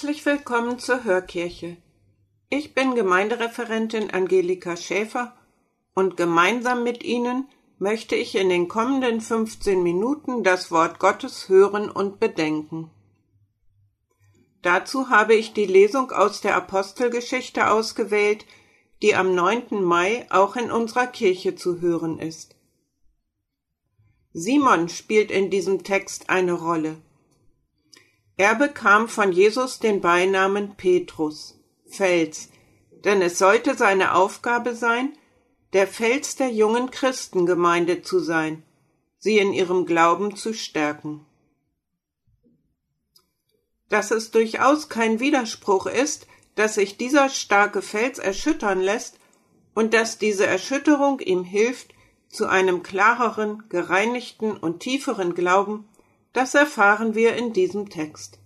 Herzlich willkommen zur Hörkirche. Ich bin Gemeindereferentin Angelika Schäfer und gemeinsam mit Ihnen möchte ich in den kommenden 15 Minuten das Wort Gottes hören und bedenken. Dazu habe ich die Lesung aus der Apostelgeschichte ausgewählt, die am 9. Mai auch in unserer Kirche zu hören ist. Simon spielt in diesem Text eine Rolle. Er bekam von Jesus den Beinamen Petrus, Fels, denn es sollte seine Aufgabe sein, der Fels der jungen Christengemeinde zu sein, sie in ihrem Glauben zu stärken. Dass es durchaus kein Widerspruch ist, dass sich dieser starke Fels erschüttern lässt und dass diese Erschütterung ihm hilft, zu einem klareren, gereinigten und tieferen Glauben, das erfahren wir in diesem Text.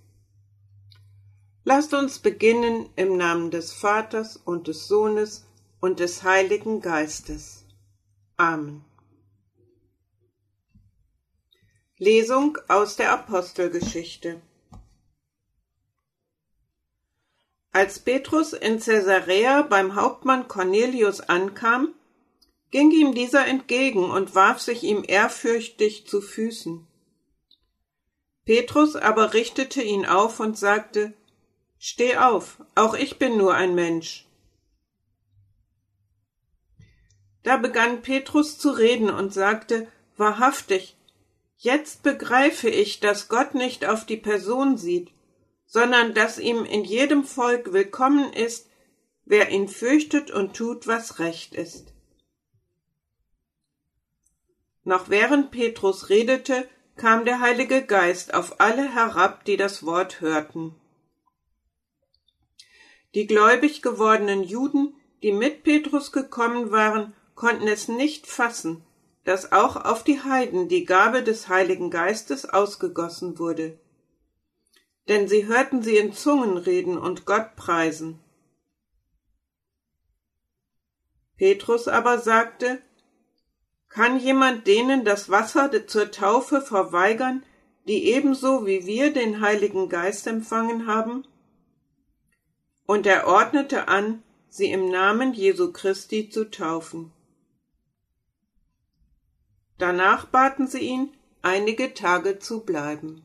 Lasst uns beginnen im Namen des Vaters und des Sohnes und des Heiligen Geistes. Amen. Lesung aus der Apostelgeschichte. Als Petrus in Caesarea beim Hauptmann Cornelius ankam, ging ihm dieser entgegen und warf sich ihm ehrfürchtig zu Füßen. Petrus aber richtete ihn auf und sagte, Steh auf, auch ich bin nur ein Mensch. Da begann Petrus zu reden und sagte, Wahrhaftig, jetzt begreife ich, dass Gott nicht auf die Person sieht, sondern dass ihm in jedem Volk willkommen ist, wer ihn fürchtet und tut, was recht ist. Noch während Petrus redete, kam der Heilige Geist auf alle herab, die das Wort hörten. Die gläubig gewordenen Juden, die mit Petrus gekommen waren, konnten es nicht fassen, dass auch auf die Heiden die Gabe des Heiligen Geistes ausgegossen wurde. Denn sie hörten sie in Zungen reden und Gott preisen. Petrus aber sagte, kann jemand denen das Wasser zur Taufe verweigern, die ebenso wie wir den Heiligen Geist empfangen haben? Und er ordnete an, sie im Namen Jesu Christi zu taufen. Danach baten sie ihn, einige Tage zu bleiben.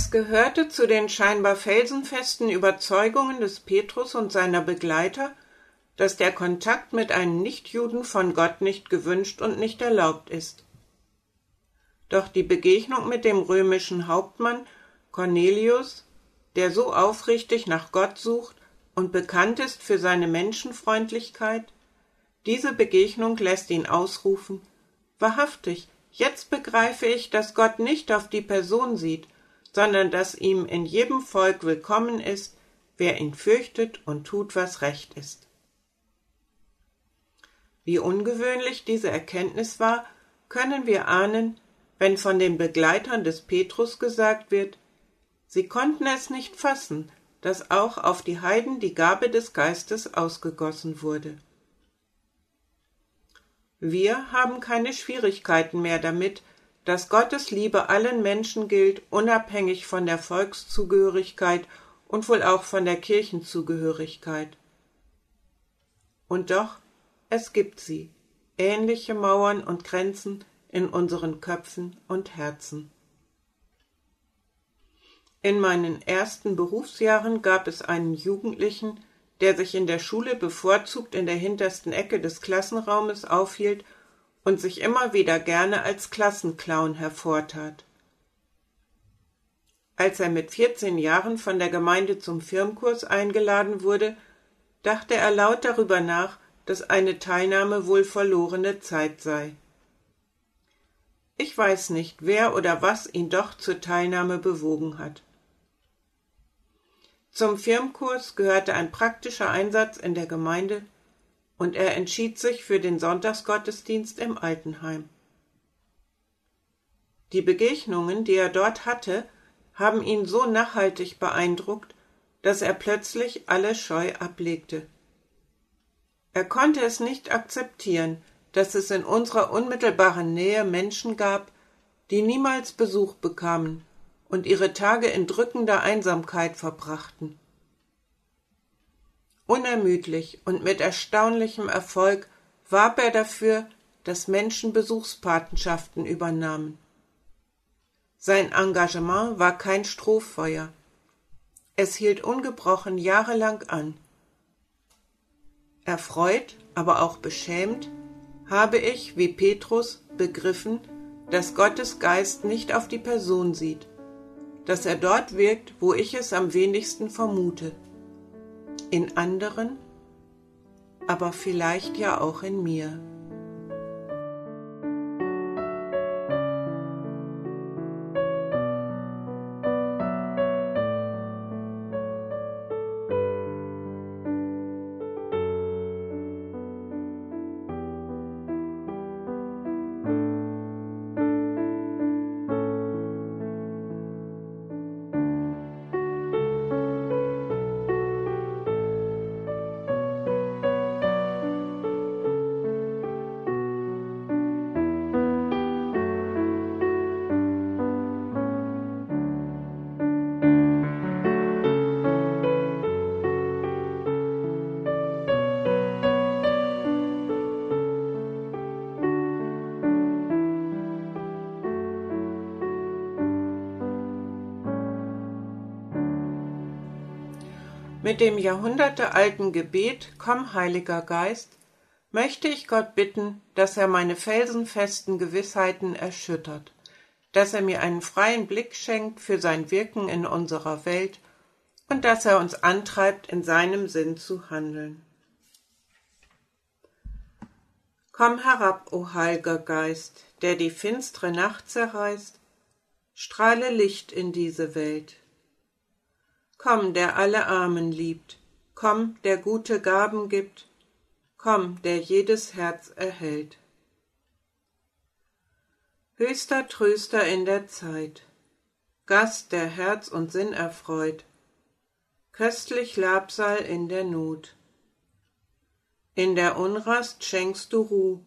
Es gehörte zu den scheinbar felsenfesten Überzeugungen des Petrus und seiner Begleiter, dass der Kontakt mit einem Nichtjuden von Gott nicht gewünscht und nicht erlaubt ist. Doch die Begegnung mit dem römischen Hauptmann Cornelius, der so aufrichtig nach Gott sucht und bekannt ist für seine Menschenfreundlichkeit, diese Begegnung lässt ihn ausrufen Wahrhaftig, jetzt begreife ich, dass Gott nicht auf die Person sieht, sondern dass ihm in jedem Volk willkommen ist, wer ihn fürchtet und tut, was recht ist. Wie ungewöhnlich diese Erkenntnis war, können wir ahnen, wenn von den Begleitern des Petrus gesagt wird, sie konnten es nicht fassen, dass auch auf die Heiden die Gabe des Geistes ausgegossen wurde. Wir haben keine Schwierigkeiten mehr damit, dass Gottes Liebe allen Menschen gilt, unabhängig von der Volkszugehörigkeit und wohl auch von der Kirchenzugehörigkeit. Und doch, es gibt sie, ähnliche Mauern und Grenzen in unseren Köpfen und Herzen. In meinen ersten Berufsjahren gab es einen Jugendlichen, der sich in der Schule bevorzugt in der hintersten Ecke des Klassenraumes aufhielt und sich immer wieder gerne als Klassenclown hervortat. Als er mit 14 Jahren von der Gemeinde zum Firmkurs eingeladen wurde, dachte er laut darüber nach, dass eine Teilnahme wohl verlorene Zeit sei. Ich weiß nicht, wer oder was ihn doch zur Teilnahme bewogen hat. Zum Firmkurs gehörte ein praktischer Einsatz in der Gemeinde und er entschied sich für den Sonntagsgottesdienst im Altenheim. Die Begegnungen, die er dort hatte, haben ihn so nachhaltig beeindruckt, dass er plötzlich alle Scheu ablegte. Er konnte es nicht akzeptieren, dass es in unserer unmittelbaren Nähe Menschen gab, die niemals Besuch bekamen und ihre Tage in drückender Einsamkeit verbrachten. Unermüdlich und mit erstaunlichem Erfolg warb er dafür, dass Menschen Besuchspatenschaften übernahmen. Sein Engagement war kein Strohfeuer. Es hielt ungebrochen jahrelang an. Erfreut, aber auch beschämt, habe ich, wie Petrus, begriffen, dass Gottes Geist nicht auf die Person sieht, dass er dort wirkt, wo ich es am wenigsten vermute, in anderen, aber vielleicht ja auch in mir. Mit dem jahrhundertealten Gebet Komm, Heiliger Geist, möchte ich Gott bitten, dass er meine felsenfesten Gewissheiten erschüttert, dass er mir einen freien Blick schenkt für sein Wirken in unserer Welt und dass er uns antreibt, in seinem Sinn zu handeln. Komm herab, o Heiliger Geist, der die finstre Nacht zerreißt, strahle Licht in diese Welt, Komm, der alle Armen liebt, komm, der gute Gaben gibt, komm, der jedes Herz erhält. Höchster Tröster in der Zeit, Gast, der Herz und Sinn erfreut, köstlich Labsal in der Not. In der Unrast schenkst du Ruh,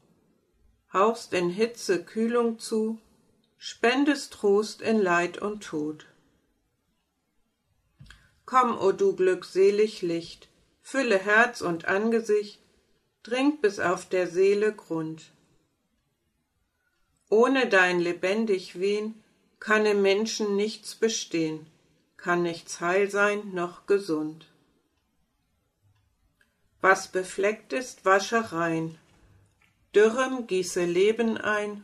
hauchst in Hitze Kühlung zu, spendest Trost in Leid und Tod. Komm, o du glückselig Licht, fülle Herz und Angesicht, dringt bis auf der Seele Grund. Ohne dein lebendig Wehen kann im Menschen nichts bestehen, kann nichts heil sein noch gesund. Was befleckt ist, wasche rein, Dürrem gieße Leben ein,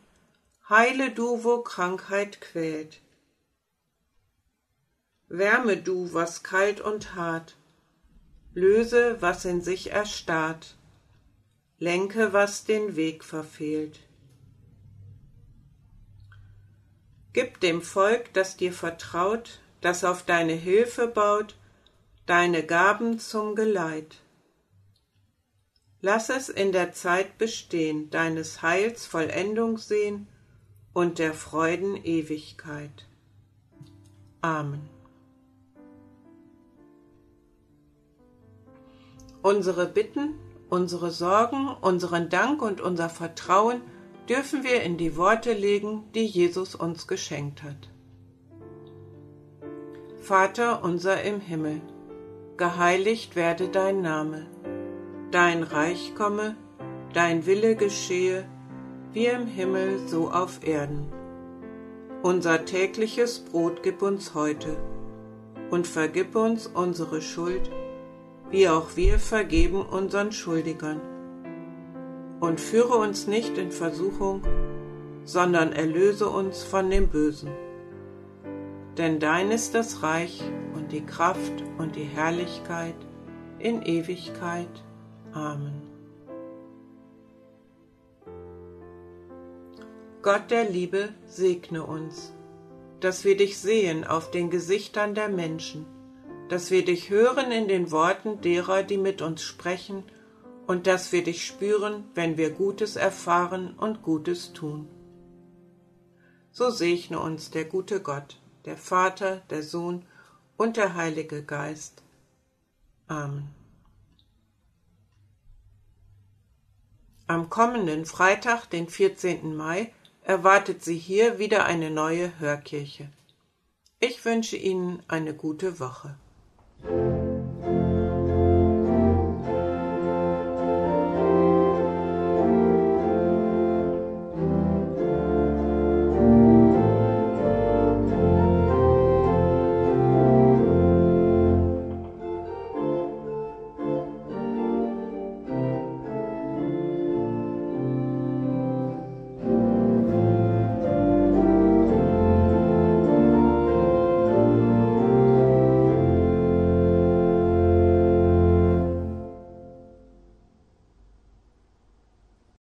heile du, wo Krankheit quält. Wärme du, was kalt und hart, löse, was in sich erstarrt, lenke, was den Weg verfehlt. Gib dem Volk, das dir vertraut, das auf deine Hilfe baut, deine Gaben zum Geleit. Lass es in der Zeit bestehen, deines Heils Vollendung sehen und der Freuden Ewigkeit. Amen. Unsere Bitten, unsere Sorgen, unseren Dank und unser Vertrauen dürfen wir in die Worte legen, die Jesus uns geschenkt hat. Vater unser im Himmel, geheiligt werde dein Name, dein Reich komme, dein Wille geschehe, wie im Himmel so auf Erden. Unser tägliches Brot gib uns heute und vergib uns unsere Schuld, wie auch wir vergeben unseren Schuldigern. Und führe uns nicht in Versuchung, sondern erlöse uns von dem Bösen. denn dein ist das Reich und die Kraft und die Herrlichkeit in Ewigkeit. Amen. Gott der Liebe segne uns, dass wir dich sehen auf den Gesichtern der Menschen, dass wir dich hören in den Worten derer, die mit uns sprechen, und dass wir dich spüren, wenn wir Gutes erfahren und Gutes tun. So segne uns der gute Gott, der Vater, der Sohn und der Heilige Geist. Amen. Am kommenden Freitag, den 14. Mai, erwartet Sie hier wieder eine neue Hörkirche. Ich wünsche Ihnen eine gute Woche. Thank you.